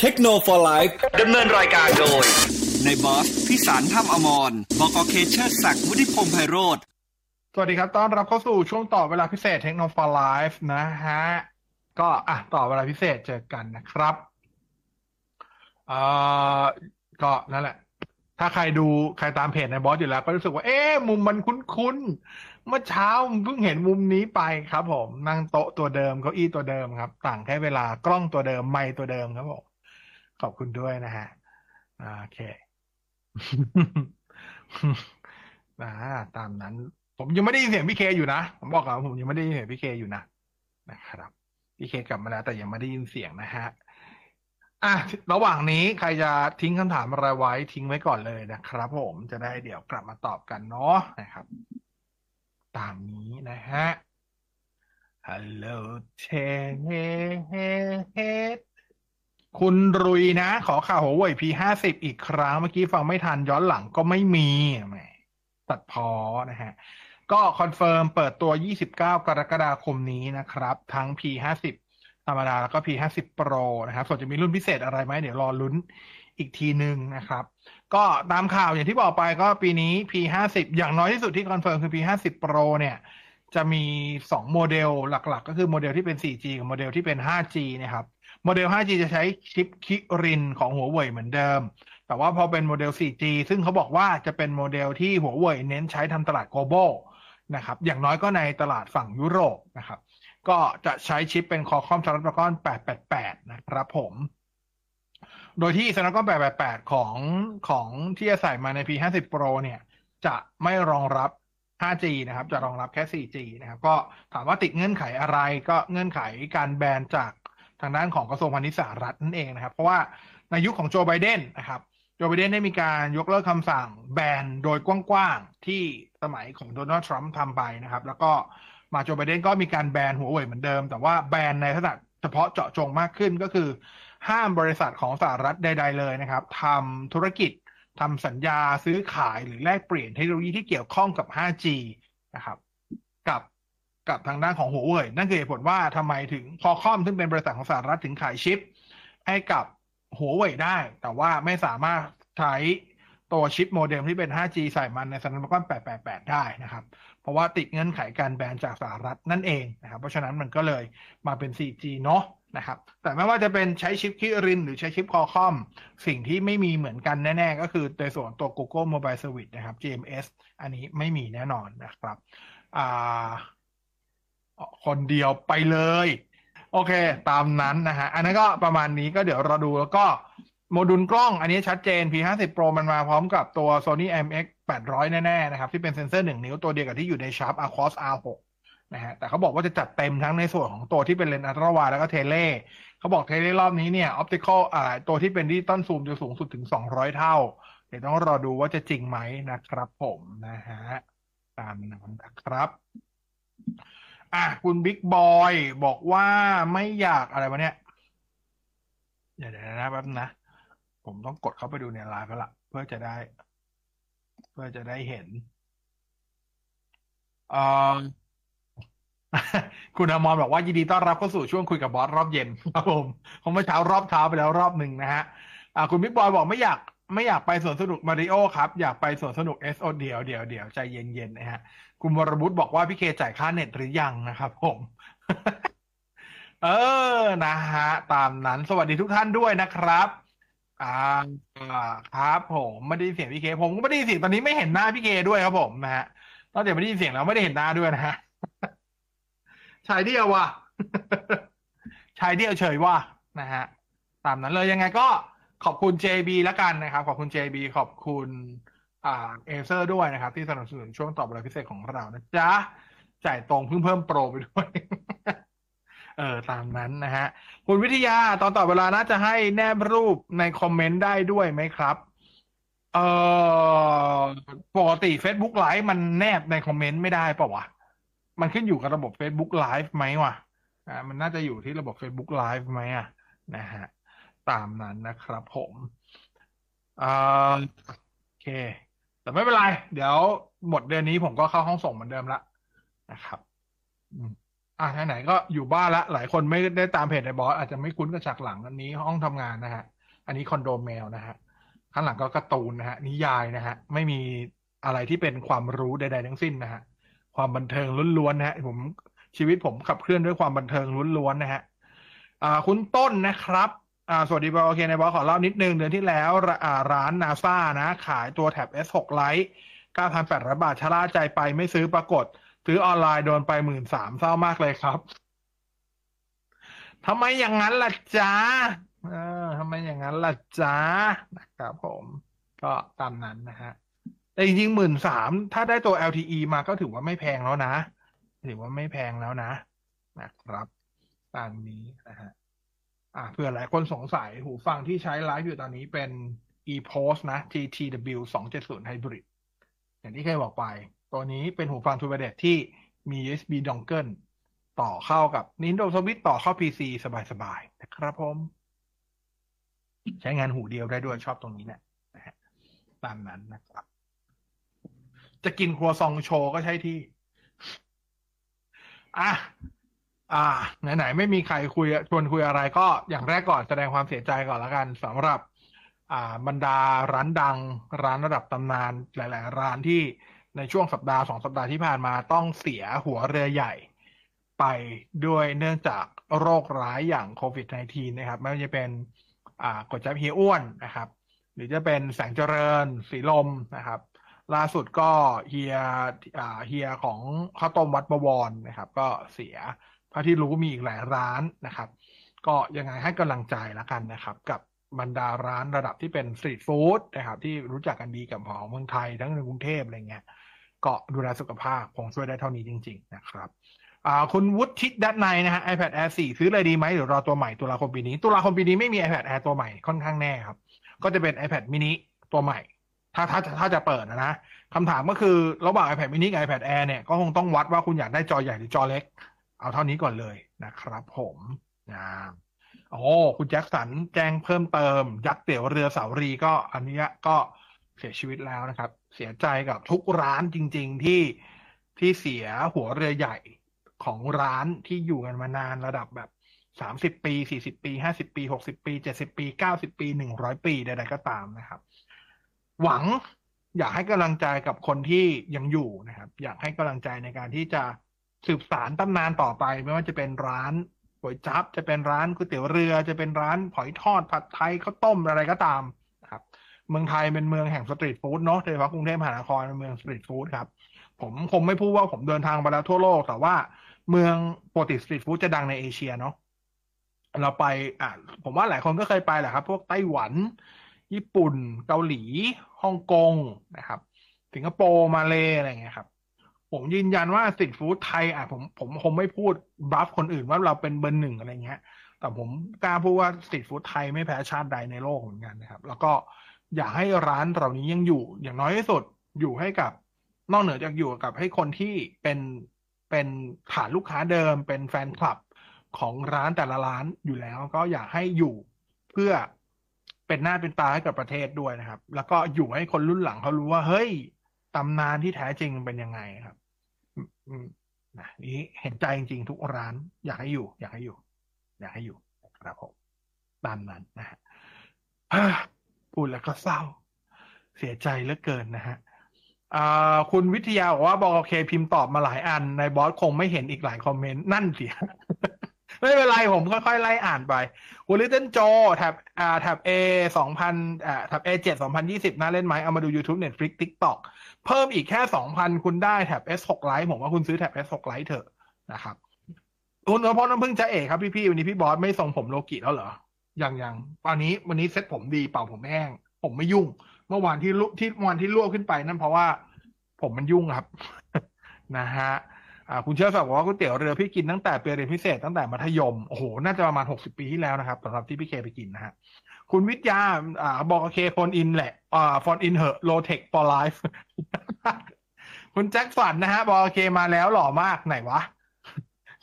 เทคโนโลยีดำเนินรายการโดย ในบอสพิสารถ้ำอมรบกเคเชอร์ศักดิ์วุฒิพงษ์ไพโรธสวัสดีครับ ต้อนรับเข้าสู่ช่วงต่อเวลาพิเศษเทคโนโลยีนะฮะ ก็อะต่อเวลาพิเศษเจอกันนะครับเอ่อก็นั่นแหละ ถ้าใครดูใครตามเพจในบอสอยู่แล้ว ก็รู้สึกว่า เอ๊ะมุมมันคุ้นๆ เมื่อเช้าเพิ่งเห็นมุมนี้ไปครับผม นั่งโต๊ะตัวเดิมเก้าอี้ตัวเดิมครับ ต่างแค่เวลากล้องตัวเดิมไมค์ตัวเดิมครับผม ขอบคุณด้วยนะฮะโอเคนะตามนั้น ผมยังไม่ได้ยินเสียงพี่เคอยู่นะ ผมบอกก่อนผมยังไม่ได้ยินเสียงพี่เคอยู่นะนะครับพี่เคกลับมาแล้ว แต่ยังไม่ได้ยินเสียงนะฮะอะระหว่างนี้ใครจะทิ้งคำถามอะไรไว้ทิ้งไว้ก่อนเลยนะครับ ผมจะได้เดี๋ยวกลับมาตอบกันเนาะนะครับ ตามนี้นะฮะ Hello, c h e คุณรุยนะ ขอข่าวหัวเว่ย P ห้าสิบอีกครั้งเมื่อกี้ฟังไม่ทันย้อนหลังก็ไม่มีแหมตัดพอนะฮะ ก็คอนเฟิร์มเปิดตัว 29 กรกฎาคมนี้นะครับ ทั้ง P ห้าสิบธรรมดาแล้วก็ P ห้าสิบ Pro นะครับ ส่วนจะมีรุ่นพิเศษอะไรไหมเดี๋ยวรอลุ้นอีกทีหนึ่งนะครับ ก็ตามข่าวอย่างที่บอกไปก็ปีนี้ P ห้าสิบอย่างน้อยที่สุดที่คอนเฟิร์มคือ P ห้าสิบ Pro เนี่ย จะมีสองโมเดลหลักๆ ก็คือโมเดลที่เป็น 4G กับโมเดลที่เป็น 5G นะครับ โมเดล 5G จะใช้ชิปคิรินของหัวเว่ยเหมือนเดิม แต่ว่าพอเป็นโมเดล 4G ซึ่งเขาบอกว่าจะเป็นโมเดลที่หัวเว่ยเน้นใช้ทำตลาด global นะครับ อย่างน้อยก็ในตลาดฝั่งยุโรปนะครับ ก็จะใช้ชิปเป็น Qualcomm Snapdragon 888 นะครับผม โดยที่ Snapdragon 888 ของของที่จะใส่มาใน P50 Pro เนี่ย จะไม่รองรับ 5G นะครับ จะรองรับแค่ 4G นะครับ ก็ถามว่าติดเงื่อนไขอะไร ก็เงื่อนไขการแบนจาก ทางด้านของกระทรวงพาณิชย์สหรัฐนั่นเองนะครับ เพราะว่าในยุคขของโจไบเดนนะครับโจไบเดนได้มีการยกเลิกคำสั่งแบนโดยกว้างๆ ที่สมัยของโดนัลด์ทรัมป์ทำไปนะครับ แล้วก็มาโจไบเดนก็มีการแบนหัวเว่ยเหมือนเดิม แต่ว่าแบนในลักษณะเฉพาะเจาะจงมากขึ้นก็คือ ห้ามบริษัทของสหรัฐใด ๆ เลยนะครับทำธุรกิจทำสัญญาซื้อขายหรือแลกเปลี่ยนเทคโนโลยีที่เกี่ยวข้องกับ 5G นะครับ กับ กับทางด้านของหัวเว่ยนั่นคือเหตุผลว่าทำไมถึงพอคอมซึ่งเป็นบริษัทของสหรัฐถึงขายชิป ให้กับหัวเว่ยได้ แต่ว่าไม่สามารถใช้ตัวชิปโมเด็มที่เป็น 5G ใส่มันใน Snapdragon 888 ได้นะครับ เพราะว่าติดเงื่อนไขการแบนจากสหรัฐนั่นเองนะครับ เพราะฉะนั้นมันก็เลยมาเป็น 4G เนาะนะครับ แต่ไม่ว่าจะเป็นใช้ชิปคิรินหรือใช้ชิปคอคอม สิ่งที่ไม่มีเหมือนกันแน่ ๆ ก็คือในส่วนตัว Google Mobile Service นะครับ GMS อันนี้ไม่มีแน่นอนนะครับอ่า คนเดียวไปเลย โอเค ตามนั้นนะฮะ อันนั้นก็ประมาณนี้ก็เดี๋ยวเราดูแล้วก็โมดูลกล้องอันนี้ชัดเจน P50 Pro มันมาพร้อมกับตัว Sony IMX 800 แน่ ๆ นะครับ ที่เป็นเซ็นเซอร์ 1 นิ้วตัวเดียวกับที่อยู่ใน Sharp Aquos R6 นะฮะแต่เขาบอกว่าจะจัดเต็มทั้งในส่วนของตัวที่เป็นเลนส์ ultra wide แล้วก็ teleเขาบอกเทเลรอบนี้เนี่ยออปติคอลอ่าตัวที่เป็นดิจิตอลซูมจะสูงสุดถึง 200 เท่า เดี๋ยวต้องรอดูว่าจะจริงไหมนะครับผมนะฮะตามนั้นนะครับ อะคุณบิ๊กบอยบอกว่าไม่อยากอะไรวะเนี่ยเดี๋ยวนะแป๊บนะ ผมต้องกดเข้าไปดูในไลน์ละเพื่อจะได้ เพื่อจะได้เห็นเอ่อคุณอมรบอกว่ายินดีต้อนรับเข้าสู่ช่วงคุยกับบอสรอบเย็นครับผมผมเมื่อเช้ารอบเช้าไปแล้วรอบหนึ่งนะฮะอ่าคุณบิ๊กบอยบอกไม่อยากไม่อยากไปสวนสนุกมาริโอครับ อยากไปสวนสนุกเอสโอเดียวเดียวเดียวใจเย็นๆนะฮะ คุณวรบุตรบอกว่าพี่เคจ่ายค่าเน็ตหรือยังนะครับผม เออนะฮะ ตามนั้น สวัสดีทุกท่านด้วยนะครับอ่าครับผมไม่ได้เสียงพี่เค ผมก็ไม่ได้เสียงตอนนี้ไม่เห็นหน้าพี่เคด้วยครับผมนะฮะนอกจากไม่ได้เสียงแล้วไม่ได้เห็นหน้าด้วยนะฮะชายเดียวว่ะชายเดียวเฉยว่ะนะฮะตามนั้นเลยยังไงก็ขอบคุณ JB แล้วกันนะครับ ขอบคุณ JB ขอบคุณ อ่าเอเซอร์ด้วยนะครับ ที่สนับสนุนช่วงตอบรับพิเศษของเรานะจ๊ะ จ่ายตรงเพิ่งเพิ่มโปรไปด้วย เออ ตามนั้นนะฮะ คุณวิทยาตอนต่อเวลาน่าจะให้แนบรูปในคอมเมนต์ได้ด้วยไหมครับ เออปกติ Facebook Live มันแนบในคอมเมนต์ไม่ได้ป่าวะ มันขึ้นอยู่กับระบบ Facebook Live ไหมวะอ่ามันน่าจะอยู่ที่ระบบ Facebook Live ไหมอะนะฮะ ตามนั้นนะครับผมอ่าโอเค แต่ไม่เป็นไร เดี๋ยวหมดเดือนนี้ผมก็เข้าห้องส่งเหมือนเดิมละนะครับอ่าไหนๆก็อยู่บ้านละ หลายคนไม่ได้ตามเพจในบอสอาจจะไม่คุ้นกับฉากหลังอันนี้ห้องทำงานนะฮะ อันนี้คอนโดแมวนะฮะ ข้างหลังก็การ์ตูนนะฮะ นิยายนะฮะ ไม่มีอะไรที่เป็นความรู้ใดๆทั้งสิ้นนะฮะ ความบันเทิงล้วนๆนะฮะ ผมชีวิตผมขับเคลื่อนด้วยความบันเทิงล้วนๆนะฮะ อ่า คุณต้นนะครับ อ่าสวัสดีบอโอเคในบอขอเล่านิดนึง เดือนที่แล้วอ่าร้านนาซานะ ขายตัวแท็บ S6 Lite 9,800 บาทชะล่าใจไปไม่ซื้อปรากฏ ซื้อออนไลน์โดนไปหมื่นสามเศร้ามากเลยครับทำไมอย่างนั้นล่ะจ๊ะเออทำไมอย่างนั้นล่ะจ๊ะนะครับผมก็ตามนั้นนะฮะแต่จริงๆหมื่นสามถ้าได้ตัว LTE มาก็ถือว่าไม่แพงแล้วนะ ถือว่าไม่แพงแล้วนะ นะครับตามนี้นะฮะ อ่าเผื่อหลายคนสงสัยหูฟังที่ใช้ไลฟ์อยู่ตอนนี้เป็น ePost นะ GTW 270 Hybrid อย่างที่เคยบอกไป ตัวนี้เป็นหูฟังทูเบเดตที่มี USB dongle ต่อเข้ากับ Nintendo Switch ต่อเข้า PC สบายๆนะครับผม ใช้งานหูเดียวได้ด้วยชอบตรงนี้แหละนะฮะตามนั้นนะครับ จะกินครัวซองโชว์ก็ใช่ที่ อะ อ่า ไหนๆไม่มีใครคุยชวนคุยอะไรก็อย่างแรกก่อนแสดงความเสียใจก่อนละกันสำหรับ อ่าบรรดาร้านดัง ร้านระดับตำนานหลาย ๆ ร้านที่ในช่วงสัปดาห์สองสัปดาห์ที่ผ่านมาต้องเสียหัวเรือใหญ่ ไปด้วยเนื่องจากโรคร้ายอย่างโควิด -19 นะครับ ไม่ว่าจะเป็นอ่ากดจับเฮียอ้วนนะครับ หรือจะเป็นแสงเจริญสีลมนะครับล่าสุดก็เฮียอ่าเฮียของข้าวต้มวัดบวรนะครับ ก็เสีย เท่าที่รู้มีอีกหลายร้านนะครับ ก็ยังไงให้กำลังใจแล้วกันนะครับ กับบรรดาร้านระดับที่เป็นสตรีทฟู้ดนะครับ ที่รู้จักกันดีกับของเมืองไทยทั้งในกรุงเทพอะไรเงี้ยก็ดูแลสุขภาพคงช่วยได้เท่านี้จริง ๆ นะครับคุณวุฒิด้านในนะฮะ iPad Air 4 ซื้อเลยดีไหมหรือรอตัวใหม่ตุลาคมปีนี้ ตุลาคมปีนี้ไม่มี iPad Air ตัวใหม่ค่อนข้างแน่ครับ ก็จะเป็น iPad mini ตัวใหม่ ถ้าถ้าถ้าจะเปิดนะนะคำถามก็คือ ระหว่าง iPad mini กับ iPad Air เนี่ยก็คงต้องวัดว่าคุณอยากได้จอใหญ่หรือจอเล็ก เอาเท่านี้ก่อนเลยนะครับผมนะโอ้คุณแจ็คสันแจ้งเพิ่มเติม ยักษ์เตี๋ยวเรือเสารีก็อันนี้ก็เสียชีวิตแล้วนะครับ เสียใจกับทุกร้านจริง ๆ ที่ที่เสียหัวเรือใหญ่ของร้านที่อยู่กันมานานระดับแบบสามสิบปีสี่สิบปีห้าสิบปีหกสิบปีเจ็ดสิบปีเก้าสิบปีหนึ่งร้อยปีใดๆก็ตามนะครับ หวังอยากให้กำลังใจกับคนที่ยังอยู่นะครับ อยากให้กำลังใจในการที่จะ สืบสารตำนานต่อไป ไม่ว่าจะเป็นร้านก๋วยจั๊บจะเป็นร้านก๋วยเตี๋ยวเรือ จะเป็นร้านหอยทอดผัดไทยข้าวต้มอะไรก็ตามนะครับ เมืองไทยเป็นเมืองแห่งสตรีทฟู้ดเนาะโดยเฉพาะกรุงเทพมหานครเป็นเมืองสตรีทฟู้ดครับ ผมคงไม่พูดว่าผมเดินทางไปแล้วทั่วโลก แต่ว่าเมืองปกติสตรีทฟู้ดจะดังในเอเชียเนาะเราไปอะผมว่าหลายคนก็เคยไปแหละครับ พวกไต้หวัน ญี่ปุ่น เกาหลีฮ่องกงนะครับ สิงคโปร์มาเลอะไรเงี้ยครับ ผมยืนยันว่าสตรีทฟู้ดไทยอะผมผมคงไม่พูดบลัฟคนอื่นว่าเราเป็นเบอร์หนึ่งอะไรเงี้ย แต่ผมกล้าพูดว่าสตรีทฟู้ดไทยไม่แพ้ชาติใดในโลกเหมือนกันนะครับ แล้วก็อยากให้ร้านเหล่านี้ยังอยู่ อย่างน้อยที่สุดอยู่ให้กับ นอกเหนือจากอยู่กับให้คนที่เป็นเป็นฐานลูกค้าเดิม เป็นแฟนคลับของร้านแต่ละร้านอยู่แล้ว ก็อยากให้อยู่เพื่อเป็นหน้าเป็นตาให้กับประเทศด้วยนะครับ แล้วก็อยู่ให้คนรุ่นหลังเขารู้ว่าเฮ้ยตำนานที่แท้จริงเป็นยังไงครับ อืมนะนี้เห็นใจจริงๆทุกร้าน อยากให้อยู่ อยากให้อยู่ อยากให้อยู่ครับผมตามนั้นนะฮะพูดแล้วก็เศร้า เสียใจเหลือเกินนะฮะคุณวิทยาบอกว่าบอกโอเค พิมพ์ตอบมาหลายอัน ในบอสคงไม่เห็นอีกหลายคอมเมนต์ นั่นเสีย ไม่เป็นไรผมค่อยๆไล่อ่านไปคุณลิเติ้ลโจแท็บอ่าแท็บ A สองพันอ่าแท็บ A เจ็ดสองพันยี่สิบน่าเล่นไหมเอามาดู YouTube Netflix TikTok เพิ่มอีกแค่สองพันคุณได้แท็บ S หกไลท์ผมว่าคุณซื้อแท็บ S หกไลท์เถอะนะครับคุณเพราะน้ำพึ่งจะเอกครับพี่ๆวันนี้พี่บอสไม่ส่งผมโลกิแล้วเหรอยังยังตอนนี้วันนี้เซ็ตผมดีเป่าผมแห้ง ผมไม่ยุ่ง เมื่อวานที่ลุที่วันที่ลวกขึ้นไปนั่นเพราะว่า ผมมันยุ่งครับ นะฮะ คุณเชื่อสักบอกว่าก๋วยเตี๋ยวเรือพี่กินตั้งแต่เปรียนพิเศษตั้งแต่มัธยมโอ้โหน่าจะประมาณหกสิบปีที่แล้วนะครับสำหรับที่พี่เคไปกินนะฮะคุณวิทยาอ่าบอกโอเคฟอนอินแหละอ่าฟอนอินเหอะโลเทคฟอร์ไลฟ์คุณแจ็คสันนะฮะบอกโอเคมาแล้วหล่อมากไหนวะ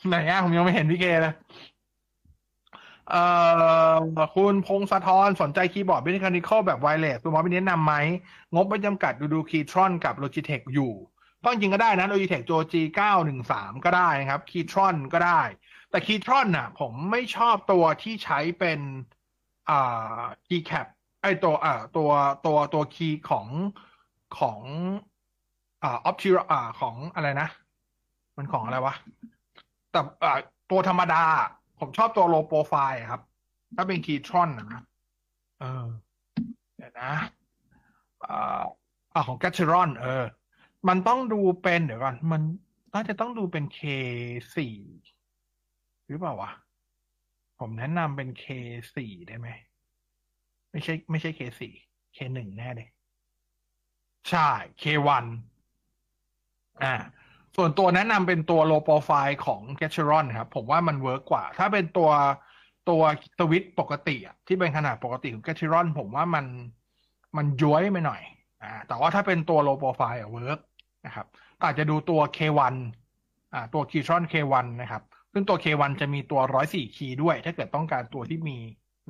ไหนอะผมยังไม่เห็นพี่เคเลยเอ่อคุณพงศธรสนใจคีย์บอร์ดเบนิคานิคอลแบบไวเลสตัวมอสไปแนะนำไหม งบไม่จำกัดดูดูคีทรอนกับ Logitech อยู่ะจริงก็ได้นะ Logitech G 913ก็ได้นะครับ Keytron ก็ได้ แต่ Keytron น่ะ ผมไม่ชอบตัวที่ใช้เป็นอ่า keycap ไอตัวอ่าตัวตัวตัวคีย์ของของอ่า opti อ่าของอะไรนะ มันของอะไรวะ แต่อ่าตัวธรรมดา ผมชอบตัว low profile ครับ ถ้าเป็น Keytron นะเออเดี๋ยวนะอ่าของ g a t c h e r o n เออ มันต้องดูเป็นเดี๋ยวก่อน มันน่าจะต้องดูเป็น K สี่หรือเปล่าวะ ผมแนะนำเป็น K สี่ได้ไหม ไม่ใช่ ไม่ใช่ K สี่ K หนึ่งแน่เลยใช่ K วันอ่า ส่วนตัวแนะนำเป็นตัว low profile ของ g a t c h e r o n ครับ ผมว่ามันเวิร์กกว่า ถ้าเป็นตัวตัวสวิตปกติอะที่เป็นขนาดปกติของ g a t c h e r o n ผมว่ามันมันย้วยไปหน่อย อ่าแต่ว่าถ้าเป็นตัว low profile อะเวิร์กนะครับอาจจะดูตัว K1 อ่าตัว Keytron K1 นะครับ ซึ่งตัว K1 จะมีตัว 104 คีย์ด้วย ถ้าเกิดต้องการตัวที่มี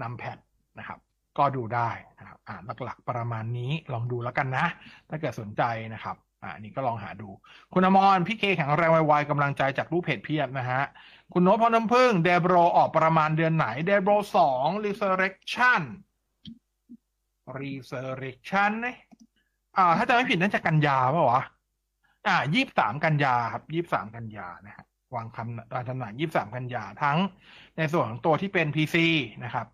นำแพดนะครับ ก็ดูได้นะครับอ่าหลักๆประมาณนี้ลองดูแล้วกันนะ ถ้าเกิดสนใจนะครับอ่านี่ก็ลองหาดู คุณอมรพี่เคแข็งแรงไวๆกำลังใจจากรูปเพจเพียบนะฮะ คุณโน้ตพอน้ำพึ่งเดบโรออกประมาณเดือนไหนเดบโรสอง Resurrection Resurrection เนี่ย อ่า ถ้าจะไม่ผิดน่าจะกันยาป่าวะอ่ายี่สามกันยาครับยี่สามกันยานะฮะวางคำวางจำหน่ายยี่สามกันยาทั้งในส่วนของตัวที่เป็น PC นะครับ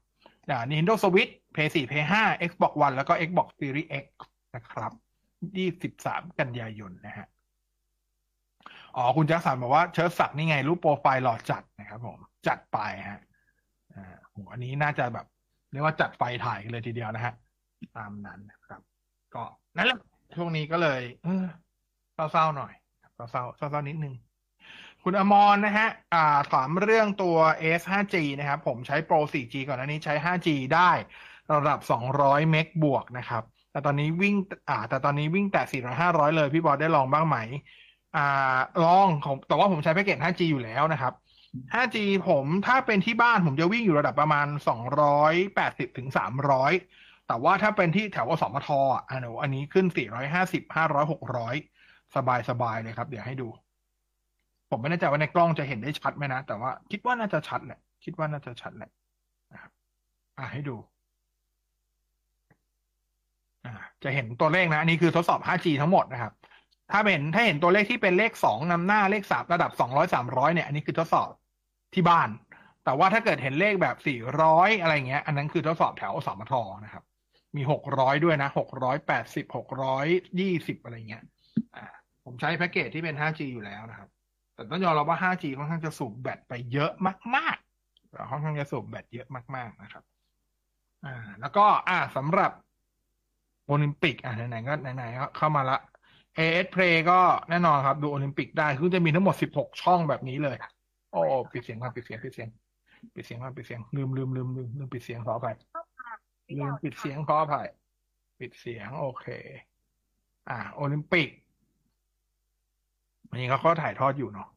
อ่า Nintendo Switch PS4 PS5 Xbox One แล้วก็ Xbox Series X นะครับยี่สิบสามกันยายนนะฮะอ๋อคุณแจ็คสันบอกว่าเชิดสักนี่ไง รูปโปรไฟล์หล่อจัดนะครับผม จัดไปฮะอ่าโหอันนี้น่าจะแบบ เรียกว่าจัดไฟถ่ายกันเลยทีเดียวนะฮะ ตามนั้นนะ ก็นั่นแหละช่วงนี้ก็เลยเศร้าๆหน่อยเศร้าๆเศร้าๆนิดนึง คุณอมรนะฮะ อ่า ถามเรื่องตัว S 5G นะครับ ผมใช้โปร 4G ก่อนอันนี้ใช้ 5G ได้ระดับ 200 เมกบวกนะครับ แต่ตอนนี้วิ่ง อ่า แต่ตอนนี้วิ่งแต่ 400 500 เลย พี่บอลได้ลองบ้างไหม อ่า ลองผมแต่ว่าผมใช้แพ็กเกจ 5G อยู่แล้วนะครับ 5G ผมถ้าเป็นที่บ้านผมจะวิ่งอยู่ระดับประมาณ 280ถึง300 แต่ว่าถ้าเป็นที่แถวอสมทอะอันนี้อันนี้ขึ้น 450 500 600 สบายสบายเลยครับ เดี๋ยวให้ดู ผมไม่แน่ใจว่าในกล้องจะเห็นได้ชัดไหมนะ แต่ว่าคิดว่าน่าจะชัดแหละ คิดว่าน่าจะชัดแหละนะครับอ่าให้ดูอ่าจะเห็นตัวเลขนะ อันนี้คือทดสอบ 5G ทั้งหมดนะครับ ถ้าเห็นถ้าเห็นตัวเลขที่เป็นเลขสองนำหน้าเลขสามระดับสองร้อยสามร้อยเนี่ย อันนี้คือทดสอบที่บ้านแต่ว่าถ้าเกิดเห็นเลขแบบสี่ร้อยอะไรเงี้ย อันนั้นคือทดสอบแถวสมทนะครับ มีหกร้อยด้วยนะหกร้อยแปดสิบหกร้อยยี่สิบอะไรเงี้ยผมใช้แพ็กเกจที่เป็น 5G อยู่แล้วนะครับ แต่ต้องยอมรับว่า 5G ค่อนข้างจะสูบแบตไปเยอะมากๆค่อนข้างจะสูบแบตเยอะมาก ๆนะครับ อ่า แล้วก็ อ่าสำหรับโอลิมปิก อ่าไหนๆก็ไหนๆก็เข้ามาละ AS Play ก็แน่นอนครับ ดูโอลิมปิกได้คือจะมีทั้งหมด 16 ช่องแบบนี้เลยโอ้ปิดเสียงมาปิดเสียงปิดเสียงปิดเสียงมาปิดเสียงลืมลืมลืมลืมลืมปิดเสียงขออภัย ลืมปิดเสียงขออภัยปิดเสียง โอเค อ่า โอลิมปิกอันนี้เขาก็ถ่ายทอดอยู่เนาะ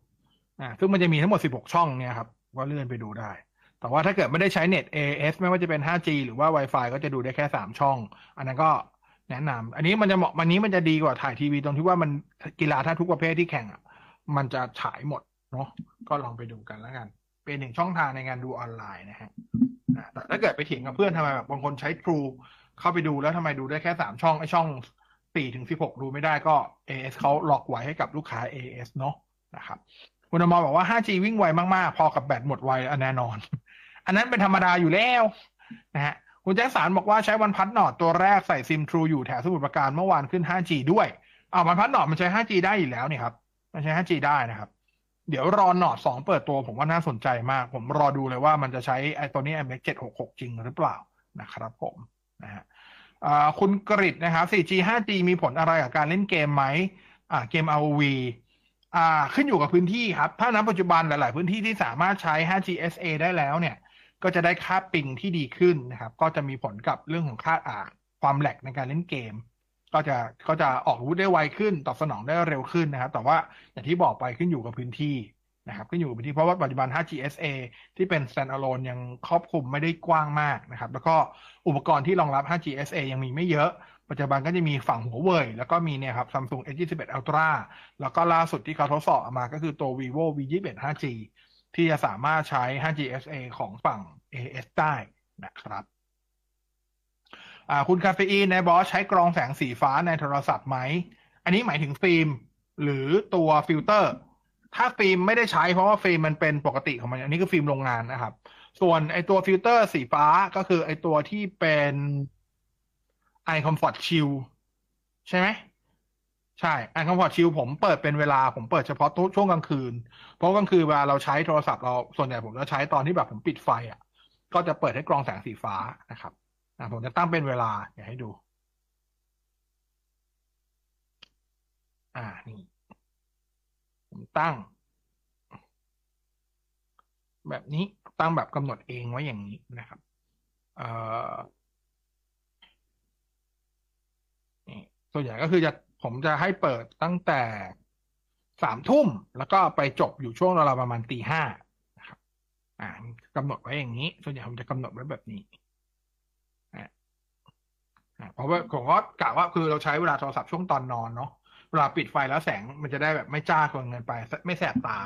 อ่าซึ่งมันจะมีทั้งหมด 16 ช่องเนี่ยครับก็เลื่อนไปดูได้ แต่ว่าถ้าเกิดไม่ได้ใช้เน็ต AS ไม่ว่าจะเป็น 5G หรือว่า Wi-Fi ก็จะดูได้แค่ 3 ช่อง อันนั้นก็แนะนำอันนี้มันจะเหมาะวันนี้มันจะดีกว่าถ่ายทีวีตรงที่ว่ามันกีฬาถ้าทุกประเภทที่แข่งอะ มันจะฉายหมดเนาะก็ลองไปดูกันแล้วกัน เป็นหนึ่งช่องทางในการดูออนไลน์นะฮะ แต่ถ้าเกิดไปเถียงกับเพื่อนทำไมแบบบางคนใช้ True เข้าไปดูแล้วทำไมดูได้แค่สามช่องไอช่องสี่ถึงสิบหกดูไม่ได้ก็ AS เขาหลอกไว้ให้กับลูกค้า AS เนาะนะครับคุณอมรบอกว่า 5G วิ่งไวมากๆ พอกับแบตหมดไวแน่นอน อันนั้นเป็นธรรมดาอยู่แล้วนะฮะคุณแจ็คสันบอกว่าใช้วันพัดหนอดตัวแรกใส่ซิมทรูอยู่แถวสมุทรปราการเมื่อวานขึ้น 5G ด้วยอ่าวันพัดหนอดมันใช้ 5G ได้อยู่แล้วนี่ครับ มันใช้ 5G ได้นะครับ เดี๋ยวรอหนอดสองเปิดตัวผมว่าน่าสนใจมาก ผมรอดูเลยว่ามันจะใช้ไอ้ตัวนี้ MX 766 จริงหรือเปล่านะครับผมนะฮะคุณกริดนะครับ 4G 5G มีผลอะไรกับการเล่นเกมไหมอ่าเกม ROV อ่าขึ้นอยู่กับพื้นที่ครับ ถ้าณปัจจุบันหลาย ๆ พื้นที่ที่สามารถใช้ 5G SA ได้แล้วเนี่ย ก็จะได้ค่าปิงที่ดีขึ้นนะครับ ก็จะมีผลกับเรื่องของค่าอ่าความแหลกในการเล่นเกม ก็จะก็จะออกอาวุธได้ไวขึ้น ตอบสนองได้เร็วขึ้นนะครับ แต่ว่าอย่างที่บอกไปขึ้นอยู่กับพื้นที่นะครับก็อยู่กับพื้นที่เพราะว่าปัจจุบัน 5GSA ที่เป็น standalone ยังครอบคลุมไม่ได้กว้างมากนะครับ แล้วก็อุปกรณ์ที่รองรับ 5GSA ยังมีไม่เยอะ ปัจจุบันก็จะมีฝั่งหัวเว่ยแล้วก็มีเนี่ยครับ Samsung S21 Ultra แล้วก็ล่าสุดที่เขาทดสอบออกมาก็คือตัว vivo V21 5G ที่จะสามารถใช้ 5GSA ของฝั่ง AIS ได้นะครับ คุณคาเฟอีนในบอสใช้กรองแสงสีฟ้าในโทรศัพท์ไหม อันนี้หมายถึงฟิล์มหรือตัวฟิลเตอร์ ถ้าฟิล์มไม่ได้ใช้เพราะว่าฟิล์มมันเป็นปกติของมัน อันนี้คือฟิล์มโรงงานนะครับ ส่วนไอตัวฟิลเตอร์สีฟ้าก็คือไอตัวที่เป็น Eye Comfort Shield ใช่ไหมใช่ Eye Comfort Shield ผมเปิดเป็นเวลาผมเปิดเฉพาะช่วงกลางคืน เพราะกลางคืนเวลาเราใช้โทรศัพท์เราส่วนใหญ่ผมจะใช้ตอนที่แบบผมปิดไฟอะ ก็จะเปิดให้กรองแสงสีฟ้านะครับ อ่าผมจะตั้งเป็นเวลาอยากให้ดู อ่านี่ผมตั้ง แบบนี้ตั้งแบบกำหนดเองไว้อย่างนี้นะครับ เอ่อส่วนใหญ่ก็คือจะผมจะให้เปิดตั้งแต่สามทุ่มแล้วก็ไปจบอยู่ช่วงเวลาประมาณตีห้านะครับ อ่ากำหนดไว้อย่างนี้ ส่วนใหญ่ผมจะกำหนดไว้แบบนี้ เพราะว่าผมก็กะว่าคือเราใช้เวลาโทรศัพท์ช่วงตอนนอนเนาะเวลาปิดไฟแล้วแสงมันจะได้แบบไม่จ้าเกินเกินไป ไม่แสบตา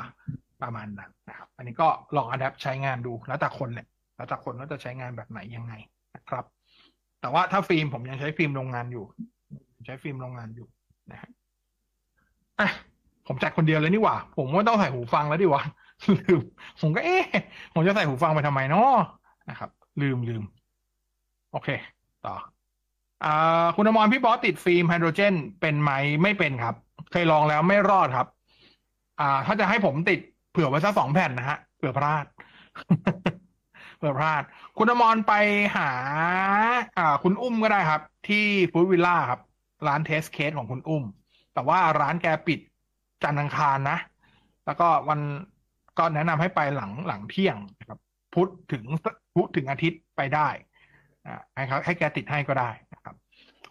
ประมาณนั้นนะครับ อันนี้ก็ลอง adapt ใช้งานดูแล้วแต่คนแหละแล้วแต่คนว่าจะใช้งานแบบไหนยังไงนะครับ แต่ว่าถ้าฟิล์มผมยังใช้ฟิล์มโรงงานอยู่ ใช้ฟิล์มโรงงานอยู่นะฮะอะผมจัดคนเดียวเลยนี่หว่า ผมไม่ต้องใส่หูฟังแล้วดิวะลืมผมก็เอ๊ะผมจะใส่หูฟังไปทำไมเนาะนะครับ ลืมลืมโอเค ต่อ คุณอมรพี่บอสติดฟิล์ม Hydrogel เป็นไหมไม่เป็นครับ เคยลองแล้วไม่รอดครับ อ่า ถ้าจะให้ผมติดเผื่อไว้สักสองแผ่นนะฮะเผื่อพลาดเผื่อพลาด คุณอมรไปหา อ่า คุณอุ้มก็ได้ครับ ที่ฟูดวิลล่าครับ ร้านเทสเคสของคุณอุ้ม แต่ว่าร้านแกปิดจันทร์อังคารนะ แล้วก็วันก็แนะนำให้ไปหลังหลังเที่ยงนะครับ พุธถึงพุธถึงอาทิตย์ไปได้ให้เขาให้แกติดให้ก็ได้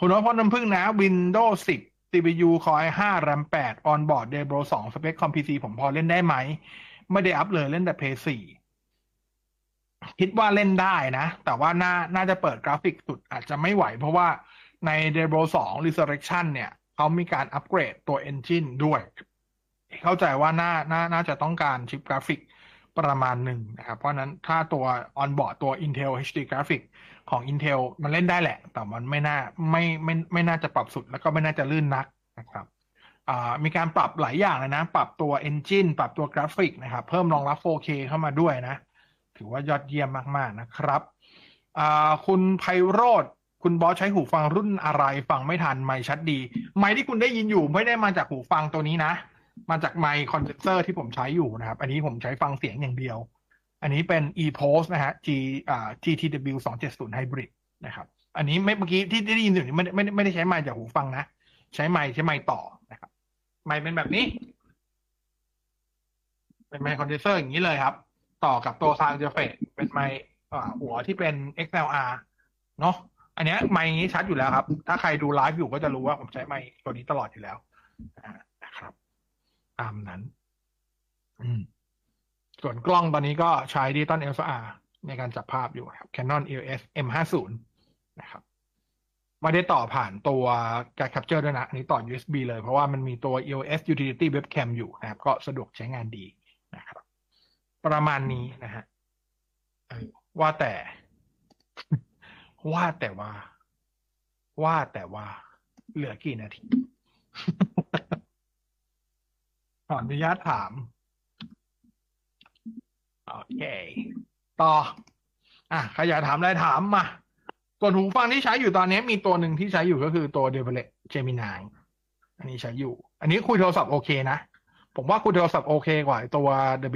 ครับคุณนพพน้ำพึ่งนะ Windows 10 CPU Core i5 RAM 8 Onboard Debro 2 Spec Com PC ผมพอเล่นได้ไหม ไม่ได้อัพเลยเล่นแต่ Play 4คิดว่าเล่นได้นะ แต่ว่าน่าน่าจะเปิดกราฟิกสุดอาจจะไม่ไหว เพราะว่าใน Debro 2 Resurrection เนี่ยเขามีการอัปเกรดตัว Engine ด้วย เข้าใจว่าน่าน่าน่าจะต้องการชิปกราฟิกประมาณหนึ่งนะครับ เพราะนั้นถ้าตัว onboard ตัว Intel HD Graphics ของ Intel มันเล่นได้แหละ แต่มันไม่น่าไม่ไม่ไม่น่าจะปรับสุดแล้วก็ไม่น่าจะลื่นนักนะครับมีการปรับหลายอย่างเลยนะ ปรับตัว Engine ปรับตัวกราฟิกนะครับ เพิ่มรองรับ 4K เข้ามาด้วยนะ ถือว่ายอดเยี่ยมมากๆนะครับคุณไพโรธคุณบอสใช้หูฟังรุ่นอะไรฟังไม่ทันไม่ชัดดี ไมค์ที่คุณได้ยินอยู่ไม่ได้มาจากหูฟังตัวนี้นะ มาจากไมค์คอนเดนเซอร์ที่ผมใช้อยู่นะครับ อันนี้ผมใช้ฟังเสียงอย่างเดียว อันนี้เป็น EPOS นะฮะ G อ่า GTW 270 Hybrid นะครับ อันนี้ไม่เมื่อกี้ที่ได้ยินอยู่นี่ไม่ไม่ไม่ได้ใช้ไมค์จากหูฟังนะ ใช้ไมค์ใช้ไมค์ต่อนะครับไมค์เป็นแบบนี้ เป็นไมค์คอนเดนเซอร์อย่างนี้เลยครับ ต่อกับตัวซาวด์เจเฟตเป็นไมค์หัวที่เป็น XLR เนาะอันนี้ไมค์นี้ชัดอยู่แล้วครับ ถ้าใครดูไลฟ์อยู่ก็จะรู้ว่าผมใช้ไมค์ตัวนี้ตลอดอยู่แล้วนะครับ ตามนั้น อืม ส่วนกล้องตอนนี้ก็ใช้ดิจิตอล SLR ในการจับภาพอยู่ครับ Canon EOS M50 นะครับไม่ได้ต่อผ่านตัวการ capture ด้วยนะ อันนี้ต่อ USB เลยเพราะว่ามันมีตัว EOS Utility Webcam อยู่นะครับ ก็สะดวกใช้งานดีนะครับ ประมาณนี้นะฮะว่าแต่ ว่าแต่ว่า ว่าแต่ว่า เหลือกี่นาทีขออนุญาตถาม โอเค ต่อ อะใครอยากถามอะไรถามมาส่วนหูฟังที่ใช้อยู่ตอนนี้มีตัวหนึ่งที่ใช้อยู่ก็คือตัว d e v e l o p Gemini อันนี้ใช้อยู่ อันนี้คุยโทรศัพท์โอเคนะ ผมว่าคุยโทรศัพท์โอเคกว่าตัว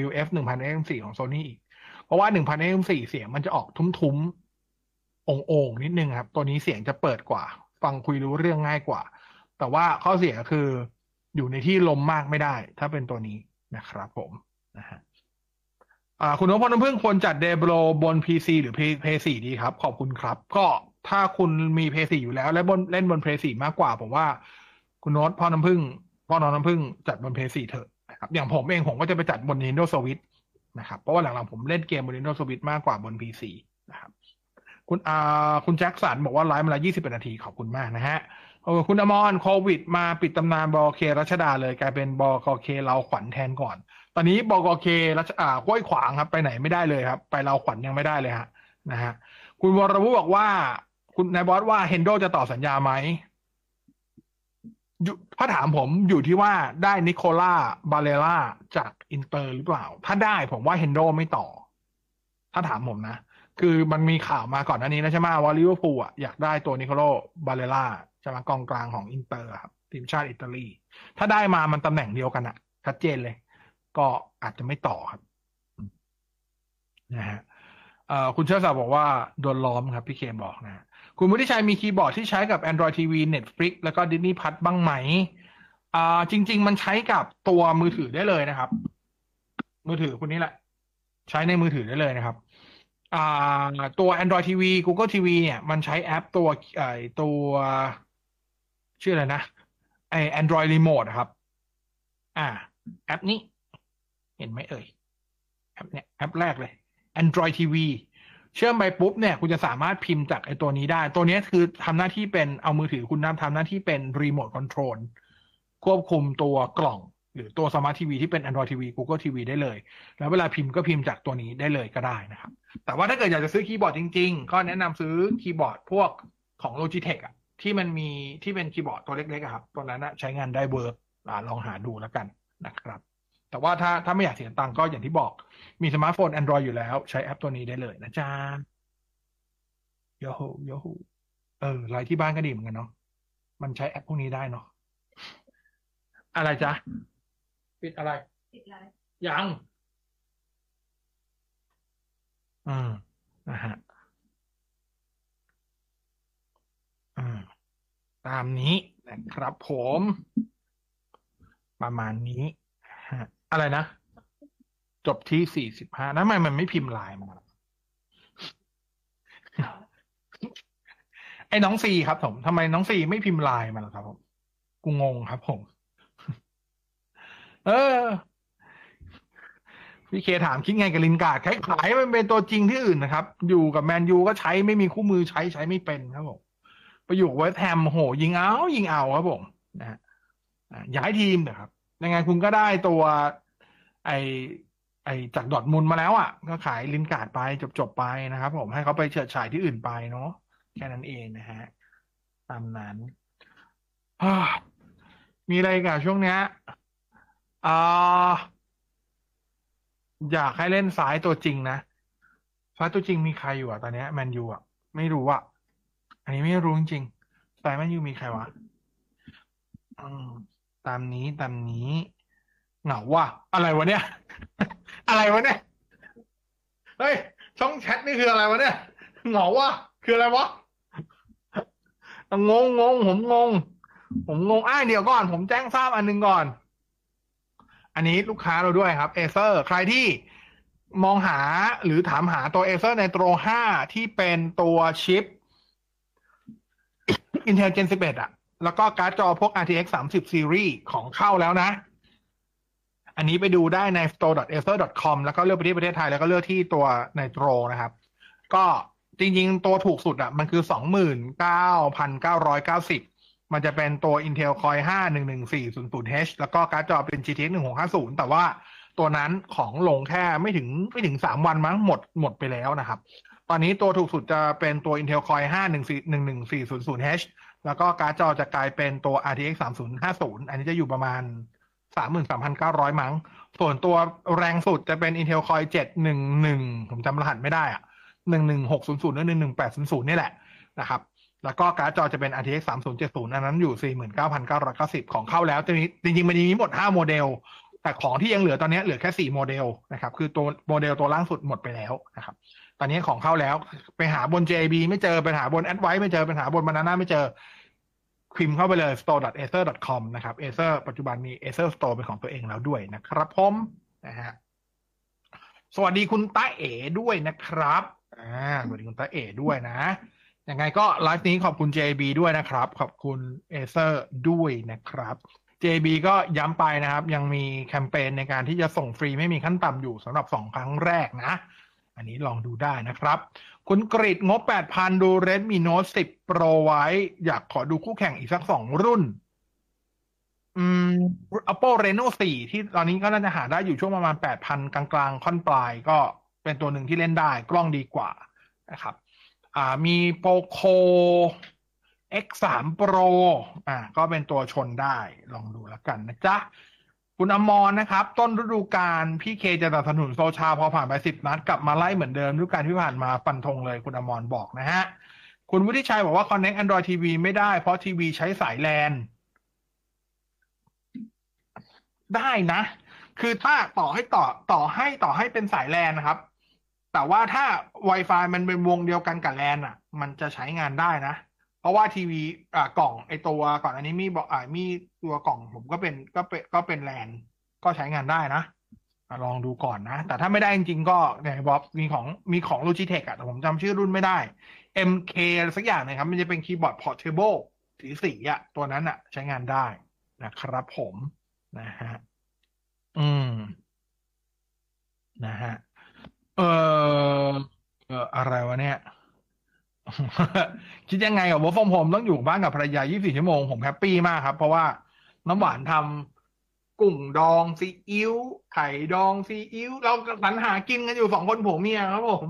WF 1 0 0 M4 ของ Sony อีก เพราะว่า 1 0 0 0 M4 เสียงมันจะออกทุ้มๆองงๆนิดนึงครับ ตัวนี้เสียงจะเปิดกว่า ฟังคุยรู้เรื่องง่ายกว่า แต่ว่าข้อเสียคืออยู่ในที่ลมมากไม่ได้ ถ้าเป็นตัวนี้นะครับผมนะฮะ คุณนพพลน้ำพึ่งควรจัดเดโบรบน PC หรือ PS4 ดีครับ ขอบคุณครับ ก็ถ้าคุณมี PS4 อยู่แล้ว และบนเล่นบน PS4 มากกว่า ผมว่า คุณโน้ตพ่อน้ำพึ่งพ่อน้องน้ำพึ่งจัดบน PS4 เถอะนะครับอย่างผมเองผมก็จะไปจัดบน Nintendo Switch นะครับ เพราะว่าหลังๆผมเล่นเกมบน Nintendo Switch มากกว่าบน PC นะครับ คุณอาคุณแจ็คสันบอกว่าไลฟ์มาแล้ว21 นาทีขอบคุณมากนะฮะเออคุณอมรโควิด มาปิดตำนานบอเครัชดาเลยกลายเป็นบกเคเราขวัญแทนก่อน ตอนนี้บกเครัชอ่าห้วยขวางครับ ไปไหนไม่ได้เลยครับ ไปเราขวัญยังไม่ได้เลยฮะนะฮะคุณวรวุฒิบอกว่า คุณนายบอสว่าเฮนโดจะต่อสัญญาไหมถ้าถามผมอยู่ที่ว่าได้นิโคโลบาเรลล่าจากอินเตอร์หรือเปล่า ถ้าได้ผมว่าเฮนโดไม่ต่อ ถ้าถามผมนะ คือมันมีข่าวมาก่อนหน้านี้นะใช่ไหมว่าลิเวอร์พูลอะอยากได้ตัวนิโคโลบาเรลล่าใช่ไหมกองกลางของอินเตอร์ครับทีมชาติอิตาลี ถ้าได้มามันตำแหน่งเดียวกันอะชัดเจนเลย ก็อาจจะไม่ต่อครับนะฮะคุณเชิดศักดิ์บอกว่า โดนล้อมครับ พี่เคบอกนะ คุณวุฒิชัยมีคีย์บอร์ดที่ใช้กับ Android TV Netflix แล้วก็ Disney Plus บ้างไหมอ่าจริง ๆ มันใช้กับตัวมือถือได้เลยนะครับ มือถือคุณนี้แหละ ใช้ในมือถือได้เลยนะครับอ่าตัว Android TV Google TV เนี่ย มันใช้แอปตัวไอตัวชื่ออะไรนะไอ Android Remote ครับ อ่า แอปนี้ เห็นไหมเอ่ยแอปเนี่ยแอปแรกเลย Android TV เชื่อมไปปุ๊บเนี่ยคุณจะสามารถพิมพ์จากไอ้ตัวนี้ได้ ตัวนี้คือทำหน้าที่เป็นเอามือถือคุณน่ะทำหน้าที่เป็น Remote Control ควบคุมตัวกล่อง หรือตัวสมาร์ททีวีที่เป็น Android TV Google TV ได้เลย แล้วเวลาพิมพ์ก็พิมพ์จากตัวนี้ได้เลยก็ได้นะครับ แต่ว่าถ้าเกิดอยากจะซื้อคีย์บอร์ดจริงๆ ก็แนะนำซื้อคีย์บอร์ดพวกของ Logitech อะที่มันมีที่เป็นคีย์บอร์ดตัวเล็กๆครับตัวนั้นใช้งานได้ work ลองหาดูแล้วกันนะครับ แต่ว่าถ้าถ้าไม่อยากเสียตังค์ก็อย่างที่บอก มีสมาร์ทโฟน Android อยู่แล้ว ใช้แอปตัวนี้ได้เลยนะจ๊ะโยโฮโยโฮเออไลน์ที่บ้านก็ดีเหมือนกันเนาะมันใช้แอปพวกนี้ได้เนาะอะไรจ๊ะปิดอะไรปิดไลฟ์ยังอืมนะฮะอืมตามนี้นะครับผม ประมาณนี้ฮะ อะไรนะ จบที่สี่สิบห้านั่นทำไมมันไม่พิมพ์ไลน์มาล่ะไอ้น้องซีครับผมทำไมน้องซีไม่พิมพ์ไลน์มาล่ะครับผมกูงงครับผม เออพี่เคถามคิดไงกับลินการ์ดขายขายมันเป็นตัวจริงที่อื่นนะครับ อยู่กับแมนยูก็ใช้ไม่มีคู่มือใช้ใช้ไม่เป็นครับผมไปอยู่กับเวสต์แฮมโหยิงเอายิงเอาครับผมนะฮะอะย้ายทีมนะครับ ยังไงคุณก็ได้ตัว ไอไอจากดอร์ทมุนด์มาแล้วอะ ก็ขายลินการ์ดไปจบจบๆไปนะครับ ผมให้เขาไปเฉิดฉายที่อื่นไปเนาะแค่นั้นเองนะฮะตามนั้นมีอะไรกับช่วงเนี้ยอ่าอยากให้เล่นซ้ายตัวจริงนะซ้ายตัวจริงมีใครอยู่อะตอนเนี้ยแมนยูอะ ไม่รู้อะ อันนี้ไม่รู้จริงๆซ้ายแมนยูมีใครวะอืม ตามนี้ตามนี้เหงาว่ะอะไรวะเนี่ย อะไรวะเนี่ยเฮ้ยช่องแชทนี่คืออะไรวะเนี่ยเหงาว่ะคืออะไรวะงงงงผมงง ผมงงอ้ายเดี๋ยวก่อน ผมแจ้งทราบอันหนึงก่อน อันนี้ลูกค้าเราด้วยครับ Acer ใครที่มองหาหรือถามหาตัว Acer Nitro 5ที่เป็นตัวชิป Intel Gen 11อะ แล้วก็การ์ดจอพวก RTX 30 Series ของเข้าแล้วนะ อันนี้ไปดูได้ใน store.acer.com แล้วก็เลือกไปที่ประเทศไทย แล้วก็เลือกที่ตัว Nitroนะครับ ก็จริงๆ ตัวถูกสุดอะ มันคือ 29,990 มันจะเป็นตัว Intel Core 5 11400H แล้วก็การ์ดจอเป็น GTX 1650 แต่ว่าตัวนั้นของลงแค่ไม่ถึงไม่ถึง 3 วันมั้งหมดหมดไปแล้วนะครับ ตอนนี้ตัวถูกสุดจะเป็นตัว Intel Core 5 11400H แล้วก็การ์ดจอจะกลายเป็นตัว RTX 3050 อันนี้จะอยู่ประมาณ 33,900 มั้ง ส่วนตัวแรงสุดจะเป็น Intel Core i7 11 ผมจำรหัสไม่ได้อะ11600หรือ11800 นี่แหละนะครับ แล้วก็การ์ดจอจะเป็น RTX 3070 อันนั้นอยู่ 49,990 ของเข้าแล้วจริงๆจริงมันมีหมด 5 โมเดล แต่ของที่ยังเหลือตอนนี้เหลือแค่ 4 โมเดลนะครับ คือตัวโมเดลตัวล่างสุดหมดไปแล้วนะครับ ตอนนี้ของเข้าแล้ว ไปหาบน JIB ไม่เจอไปหาบน Advice ไม่เจอไปหาบน Banana ไม่เจอพิมพ์เข้าไปเลย store.acer.com นะครับ Acer ปัจจุบันมี Acer Store เป็นของตัวเองแล้วด้วยนะครับผมนะฮะสวัสดีคุณตาเอ๋ด้วยนะครับอ่าสวัสดีคุณตาเอ๋ด้วยนะยังไงก็ไลฟ์นี้ขอบคุณ JB ด้วยนะครับ ขอบคุณ Acer ด้วยนะครับ JB ก็ย้ำไปนะครับ ยังมีแคมเปญในการที่จะส่งฟรีไม่มีขั้นต่ำอยู่สำหรับสองครั้งแรกนะ อันนี้ลองดูได้นะครับ คุณกริดงบ 8,000 ดู Redmi Note 10 Pro ไว้ อยากขอดูคู่แข่งอีกสักสองรุ่น อืม Apple Reno 4 ที่ตอนนี้ก็น่าจะหาได้อยู่ช่วงประมาณ 8,000 กลางๆ ค่อนปลายก็เป็นตัวหนึ่งที่เล่นได้ กล้องดีกว่านะครับ อ่ามี Poco X3 Pro อ่า ก็เป็นตัวชนได้ ลองดูแล้วกันนะจ๊ะ คุณอมรนะครับ ต้นฤดูกาลพี่เคจะสนับสนุนโซชาพอผ่านไปสิบนัด กลับมาไล่เหมือนเดิมฤดูกาลที่ผ่านมาฟันธงเลยคุณอมรบอกนะฮะ คุณวุฒิชัยบอกว่า Connect Android TV ไม่ได้เพราะทีวีใช้สายแลนได้นะ คือถ้าต่อให้ต่อต่อให้ต่อให้เป็นสายแลนนะครับ แต่ว่าถ้า Wi-Fi มันเป็นวงเดียวกันกับแลนอะ มันจะใช้งานได้นะ เพราะว่าทีวีอ่ากล่องไอตัวก่อนอันนี้มีบอกอ่ามี ตัวกล่องผมก็เป็นก็เป็นก็เป็นแลนก็ใช้งานได้นะลองดูก่อนนะ แต่ถ้าไม่ได้จริงๆก็เนี่ยบอกมีของมีของ Logitech อะแต่ผมจำชื่อรุ่นไม่ได้ MK อะไรสักอย่างนะครับ มันจะเป็นคีย์บอร์ด portable สีสีอะตัวนั้นอะใช้งานได้นะครับผมนะฮะอืม นะฮะ เออเอออะไรวะเนี่ย คิดยังไงกับ work from home ต้องอยู่บ้านกับภรรยา 24 ชั่วโมง ผมแฮปปี้มากครับ เพราะว่า น้ำหวานทำกุ้งดองซีอิ๊วไข่ดองซีอิ๊วเราสรรหากินกันอยู่สองคนผัวเมียครับผม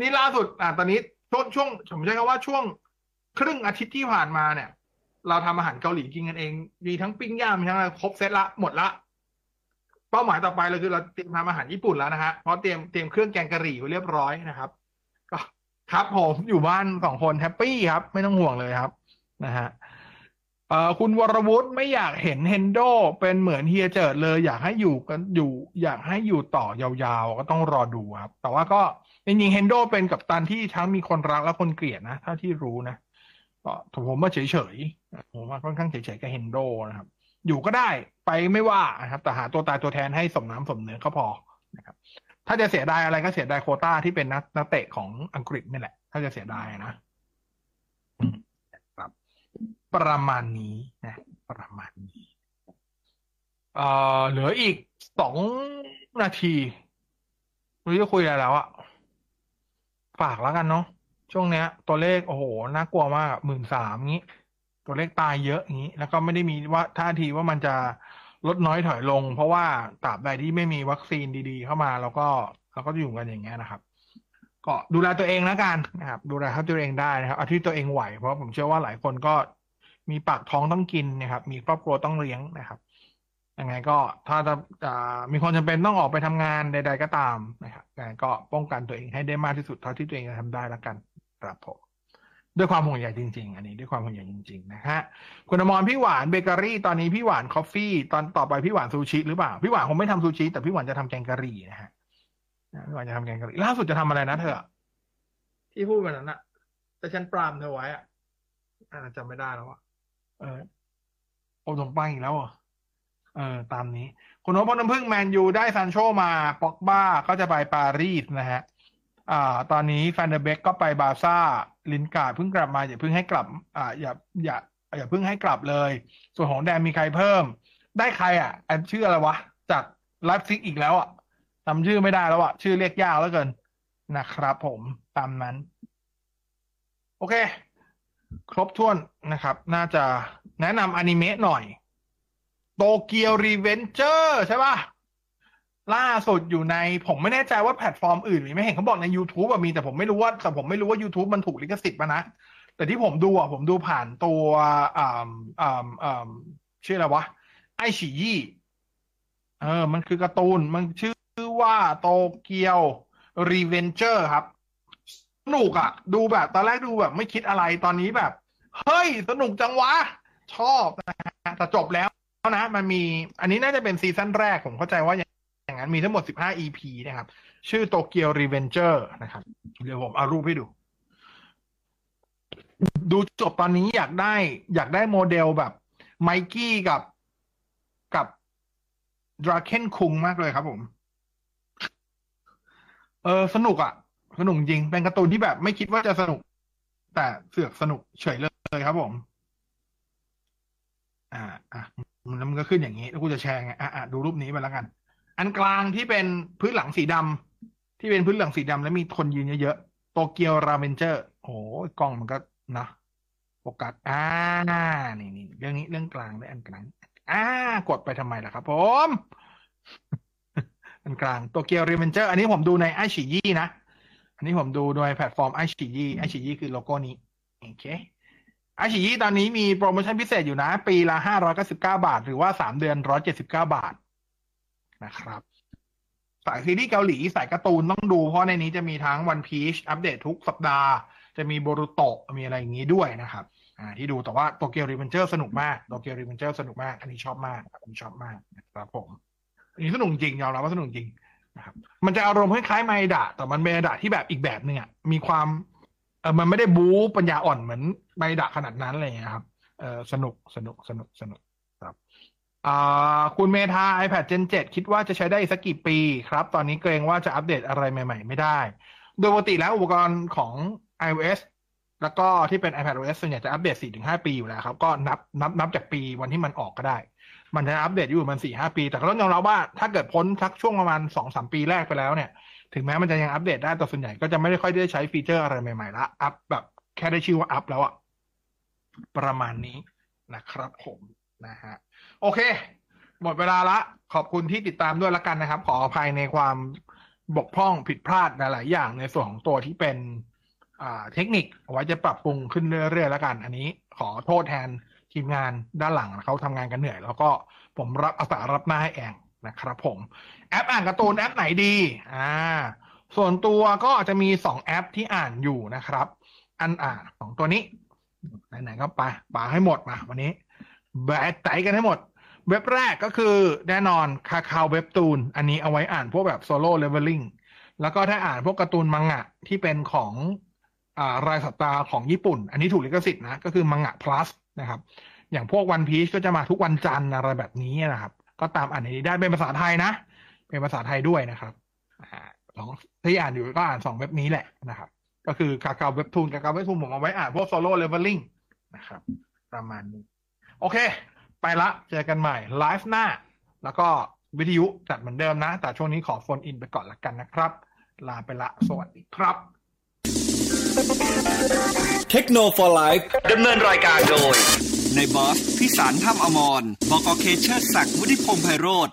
นี่ล่าสุดอะตอนนี้ช่วงช่วงผมใช้คำว่าช่วงครึ่งอาทิตย์ที่ผ่านมาเนี่ย เราทำอาหารเกาหลีกินกันเอง มีทั้งปิ้งย่างมีทั้งอะไรครบเซตละหมดละ เป้าหมายต่อไปเราคือเราเตรียมทำอาหารญี่ปุ่นแล้วนะฮะเพราะเตรียมเตรียมเครื่องแกงกะหรี่ไว้เรียบร้อยนะครับ ก็ครับผมอยู่บ้านสองคน happy ครับ ไม่ต้องห่วงเลยครับ นะฮะ เอ่อคุณวรวุฒิไม่อยากเห็นเฮนโดเป็นเหมือนเฮียเจิดเลย อยากให้อยู่กันอยู่ อยากให้อยู่ต่อยาวๆ ก็ต้องรอดูครับ แต่ว่าก็จริงๆเฮนโดเป็นกับตันที่ทั้งมีคนรักและคนเกลียดนะถ้าที่รู้นะก็ผมว่าเฉยๆผมว่าค่อนข้างเฉยๆกับเฮนโดนะครับ อยู่ก็ได้ไปไม่ว่านะครับ แต่หาตัวตายตัวแทนให้สมน้ำสมเนื้อก็พอนะครับ ถ้าจะเสียดายอะไรก็เสียดายโคต้าที่เป็นนักนักเตะของอังกฤษนี่แหละ ถ้าจะเสียดายนะ ประมาณนี้นะประมาณนี้เอ่อเหลืออีกสองนาทีไม่รู้จะคุยอะไรแล้วอะฝากแล้วกันเนาะช่วงเนี้ย ตัวเลขโอ้โหน่ากลัวมากหมื่นสามงี้ ตัวเลขตายเยอะอย่างนี้ แล้วก็ไม่ได้มีว่าท่าทีว่ามันจะลดน้อยถอยลง เพราะว่าตราบใดที่ไม่มีวัคซีนดีๆ เข้ามาเราก็เราก็อยู่กันอย่างเงี้ยนะครับ ก็ดูแลตัวเองแล้วกันนะครับ ดูแลตัวเองได้นะครับเอาที่ตัวเองไหวเพราะผมเชื่อว่าหลายคนก็ มีปากท้องต้องกินนะครับ มีครอบครัวต้องเลี้ยงนะครับยังไงก็ถ้าจะมีความจำเป็นต้องออกไปทำงานใด ๆ ก็ตามนะครับยังไงก็ป้องกันตัวเองให้ได้มากที่สุดเท่าที่ตัวเองจะทำได้แล้วกันครับผมด้วยความห่วงใยจริง ๆ อันนี้ด้วยความห่วงใยจริง ๆ นะฮะคุณอมรพี่หวานเบเกอรี่ตอนนี้พี่หวาน Coffee ตอนต่อไปพี่หวานซูชิหรือเปล่าพี่หวานคงไม่ทำซูชิแต่พี่หวานจะทำแกงกะหรี่นะฮะพี่หวานจะทำแกงกะหรี่ล่าสุดจะทำอะไรนะเธอที่พูดวันนั้นอะแต่ฉันปรามเธอไว้อะอ่าจำไม่ได้แล้วอะ เออโอมสมปังอีกแล้วเอเออ ตามนี้ คุณนพพลน้ำพึ่งแมนยูได้ซันโชมาป็อกบ้าก็จะไปปารีสนะฮะ อ่า ตอนนี้แฟนเดอร์เบกก็ไปบาซ่า ลินกาเพิ่งกลับมา อย่าเพิ่งให้กลับ อ่า อย่า อย่า อย่าเพิ่งให้กลับเลย ส่วนของแดนมีใครเพิ่ม ได้ใครอะอันชื่ออะไรวะ จากไลฟ์ซิกอีกแล้วอะจำชื่อไม่ได้แล้วอะ ชื่อเรียกยากแล้วเกิน นะครับผม ตามนั้น โอเค ครบถ้วนนะครับ น่าจะแนะนำอนิเมะหน่อย โตเกียวรีเวนเจอร์ใช่ป่ะ ล่าสุดอยู่ในผมไม่แน่ใจว่าแพลตฟอร์มอื่นมีไม่เห็นเขาบอกใน YouTube มีแต่ผมไม่รู้ว่าแต่ผมไม่รู้ว่า YouTube มันถูกลิขสิทธิ์ปะนะ แต่ที่ผมดูอะผมดูผ่านตัวอ่าอ่าอ่าชื่ออะไรวะ ไอฉียี่เออ มันคือการ์ตูน มันชื่อว่าโตเกียวรีเวนเจอร์ครับ นุกอะดูแบบ ตอนแรกดูแบบ ไม่คิดอะไรตอนนี้แบบ เฮ้ย สนุกจังวะ ชอบนะฮะแต่จบแล้วนะ มันมี อันนี้น่าจะเป็นซีซั่นแรก ผมเข้าใจว่าอย่างนั้นมีทั้งหมด 15 EP นะครับ ชื่อโตเกียวรีเวนเจอร์นะครับ เดี๋ยวผมเอารูปให้ดู ดูจบตอนนี้อยากได้ อยากได้โมเดลแบบไมกี้กับกับดราเคนคุงมากเลยครับผม เออ สนุกอะ่ะ สนุกจริง เป็นการ์ตูนที่แบบไม่คิดว่าจะสนุก แต่เสือกสนุกเฉยเลยครับผม อ่าอะแล้วมันก็ขึ้นอย่างนี้ แล้วกูจะแชร์ไง อะอะดูรูปนี้ไปแล้วกัน อันกลางที่เป็นพื้นหลังสีดำที่เป็นพื้นหลังสีดำแล้วมีคนยืนเยอะๆ โตเกียวราเมนเจอร์ โอ้กล้องมันก็นะโฟกัสอ่านี่นี่เรื่องนี้เรื่องกลางเลยอันกลางอ่ากดไปทำไมล่ะครับ ผม อันกลางโตเกียวรีเวนเจอร์ อันนี้ผมดูในไอฉียี่นะ อันนี้ผมดูโดยแพลตฟอร์มไอฉียี่ไอฉียี่คือโลโก้นี้โอเคไอฉียี่ตอนนี้มีโปรโมชั่นพิเศษอยู่นะ ปีละห้าร้อยเก้าสิบเก้าบาท หรือว่าสามเดือนร้อยเจ็ดสิบเก้าบาทนะครับสายซีรีส์เกาหลีสายการ์ตูนต้องดู เพราะในนี้จะมีทั้งวันพีชอัปเดตทุกสัปดาห์ จะมีโบรุโตะมีอะไรอย่างนี้ด้วยนะครับอ่าที่ดูแต่ว่าโตเกียวรีเวนเจอร์สนุกมากโตเกียวรีเวนเจอร์สนุกมาก อันนี้ชอบมากอันนี้ชอบมากนะครับผมอันนี้สนุกจริงยอมรับว่าสนุกจริง นะครับมันจะอารมณ์คล้ายๆไมดะแต่มันเป็นไมดะที่แบบอีกแบบหนึ่งอะมีความเออมันไม่ได้บู๊ปัญญาอ่อนเหมือนไมดะขนาดนั้นอะไรอย่างเงี้ยครับเออสนุกสนุกสนุกสนุกครับอ่าคุณเมธา iPad Gen 7 คิดว่าจะใช้ได้อีกสักกี่ปีครับ ตอนนี้เกรงว่าจะอัปเดตอะไรใหม่ ๆ ไม่ได้ โดยปกติแล้วอุปกรณ์ของ iOS แล้วก็ที่เป็น iPadOS ส่วนใหญ่จะอัปเดต 4-5 ปีอยู่แล้วครับ ก็นับนับนับจากปีวันที่มันออกก็ได้ มันจะอัปเดตอยู่มันสี่ห้าปี แต่ก็ต้องยอมรับว่าถ้าเกิดพ้นสักช่วงประมาณสองสามปีแรกไปแล้วเนี่ย ถึงแม้มันจะยังอัปเดตได้แต่ส่วนใหญ่ก็จะไม่ได้ค่อยได้ใช้ฟีเจอร์อะไรใหม่ๆละอัพแบบแค่ได้ชื่อว่าอัพแล้วอะประมาณนี้นะครับผมนะฮะโอเค หมดเวลาละ ขอบคุณที่ติดตามด้วยละกันนะครับ ขออภัยในความบกพร่องผิดพลาดหลาย ๆ อย่างในส่วนของตัวที่เป็นอ่าเทคนิคไว้จะปรับปรุงขึ้นเรื่อย ๆ แล้วกัน อันนี้ขอโทษแทน ทีมงานด้านหลังเขาทำงานกันเหนื่อย แล้วก็ผมรับอาสารับหน้าให้เองนะครับผมแอปอ่านการ์ตูนแอปไหนดีอ่าส่วนตัวก็อาจจะมีสองแอปที่อ่านอยู่นะครับ อันอ่าสองตัวนี้ไหนๆก็ไปปาให้หมดมาวันนี้แบะไตกันให้หมด เว็บแรกก็คือแน่นอน Kakao Webtoon อันนี้เอาไว้อ่านพวกแบบ Solo Leveling แล้วก็ถ้าอ่านพวกการ์ตูนมังงะที่เป็นของอ่ารายสัปดาห์ของญี่ปุ่น อันนี้ถูกลิขสิทธิ์นะ ก็คือมังงะ plus นะครับ อย่างพวกวันพีชก็จะมาทุกวันจันทร์อะไรแบบนี้นะครับ ก็ตามอ่านในนี้ได้เป็นภาษาไทยนะ เป็นภาษาไทยด้วยนะครับอ่าสองที่อ่านอยู่ก็อ่านสองเว็บนี้แหละนะครับ ก็คือ Kakao Webtoon Kakao Webtoon ผมเอาไว้อ่านพวก Solo Levelingนะครับ ประมาณนี้ โอเค ไปละเจอกันใหม่ไลฟ์หน้า แล้วก็วิทยุจัดเหมือนเดิมนะ แต่ช่วงนี้ขอโฟนอินไปก่อนละกันนะครับ ลาไปละ สวัสดีครับ เทคโนโลยีดำเนินรายการโดย ในบอสพิสารถ้ำอมรบกเคเชอร์ศักดิ์วุฒิพงษ์ไพโรธ